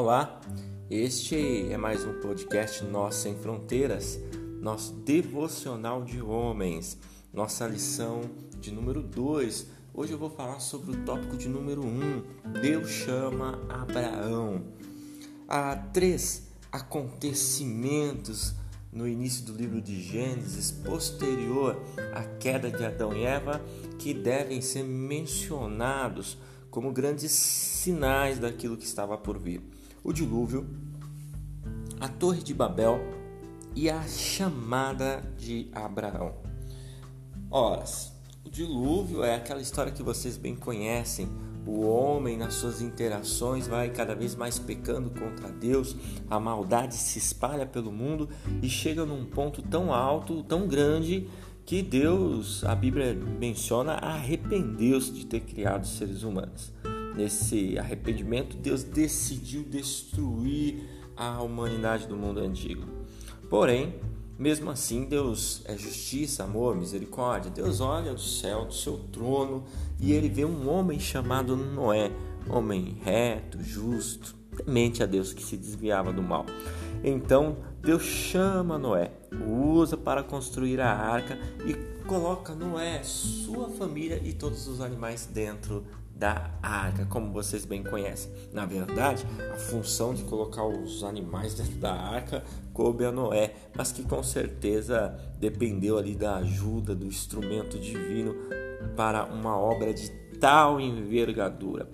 Olá, este é mais um podcast Nós Sem Fronteiras, nosso devocional de homens, nossa lição de número 2. Hoje eu vou falar sobre o tópico de número 1. Um, Deus chama Abraão. Há três acontecimentos no início do livro de Gênesis, posterior à queda de Adão e Eva, que devem ser mencionados como grandes sinais daquilo que estava por vir: o dilúvio, a Torre de Babel e a chamada de Abraão. Ora, o dilúvio é aquela história que vocês bem conhecem. O homem, nas suas interações, vai cada vez mais pecando contra Deus, a maldade se espalha pelo mundo e chega num ponto tão alto, tão grande, que Deus, a Bíblia menciona, arrependeu-se de ter criado seres humanos. Nesse arrependimento, Deus decidiu destruir a humanidade do mundo antigo. Porém, mesmo assim, Deus é justiça, amor, misericórdia. Deus olha do céu, do seu trono, e ele vê um homem chamado Noé, homem reto, justo, temente a Deus que se desviava do mal. Então Deus chama Noé, o usa para construir a arca e coloca Noé, sua família e todos os animais dentro da arca, como vocês bem conhecem. Na verdade, a função de colocar os animais dentro da arca coube a Noé, mas que com certeza dependeu ali da ajuda do instrumento divino para uma obra de tal envergadura.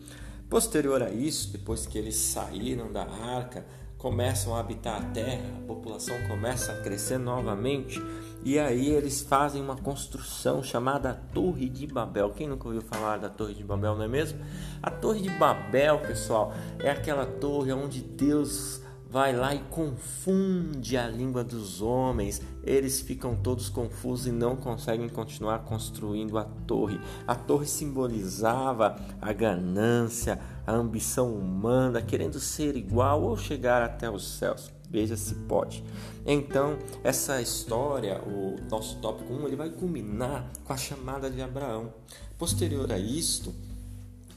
Posterior a isso, depois que eles saíram da arca, começam a habitar a terra, a população começa a crescer novamente e aí eles fazem uma construção chamada Torre de Babel. Quem nunca ouviu falar da Torre de Babel, não é mesmo? A Torre de Babel, pessoal, é aquela torre onde Deus vai lá e confunde a língua dos homens. Eles ficam todos confusos e não conseguem continuar construindo a torre. A torre simbolizava a ganância, a ambição humana, querendo ser igual ou chegar até os céus. Veja se pode. Então, essa história, o nosso tópico 1, ele vai culminar com a chamada de Abraão. Posterior a isto,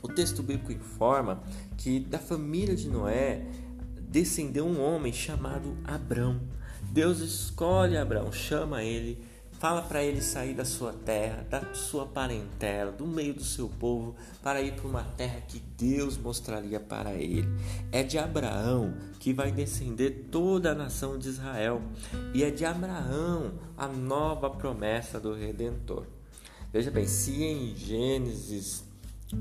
o texto bíblico informa que da família de Noé descendeu um homem chamado Abrão. Deus escolhe Abraão, chama ele, fala para ele sair da sua terra, da sua parentela, do meio do seu povo, para ir para uma terra que Deus mostraria para ele. É de Abraão que vai descender toda a nação de Israel, e é de Abraão a nova promessa do Redentor. Veja bem, se em Gênesis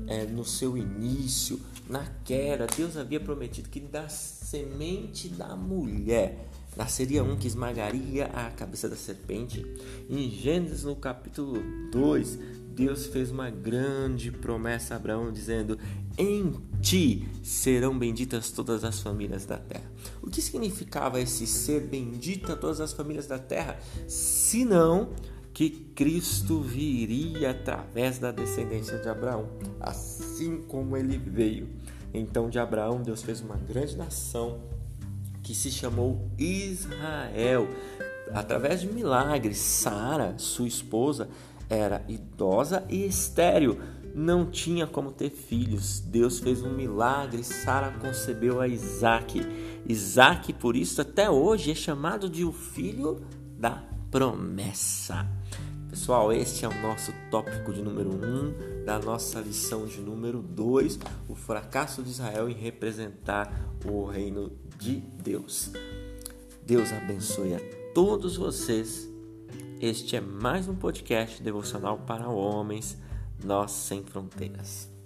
é, no seu início, na queda, Deus havia prometido que da semente da mulher nasceria um que esmagaria a cabeça da serpente. Em Gênesis, no capítulo 2, Deus fez uma grande promessa a Abraão, dizendo: Em ti serão benditas todas as famílias da terra. O que significava esse ser bendita todas as famílias da terra? Senão que Cristo viria através da descendência de Abraão, assim como ele veio. Então, de Abraão, Deus fez uma grande nação que se chamou Israel. Através de milagres, Sara, sua esposa, era idosa e estéril, não tinha como ter filhos. Deus fez um milagre, Sara concebeu a Isaac. Isaac, por isso, até hoje é chamado de o filho da promessa. Pessoal, este é o nosso tópico de número 1 um da nossa lição de número 2, o fracasso de Israel em representar o reino de Deus. Deus abençoe a todos vocês. Este é mais um podcast devocional para homens, nós sem fronteiras.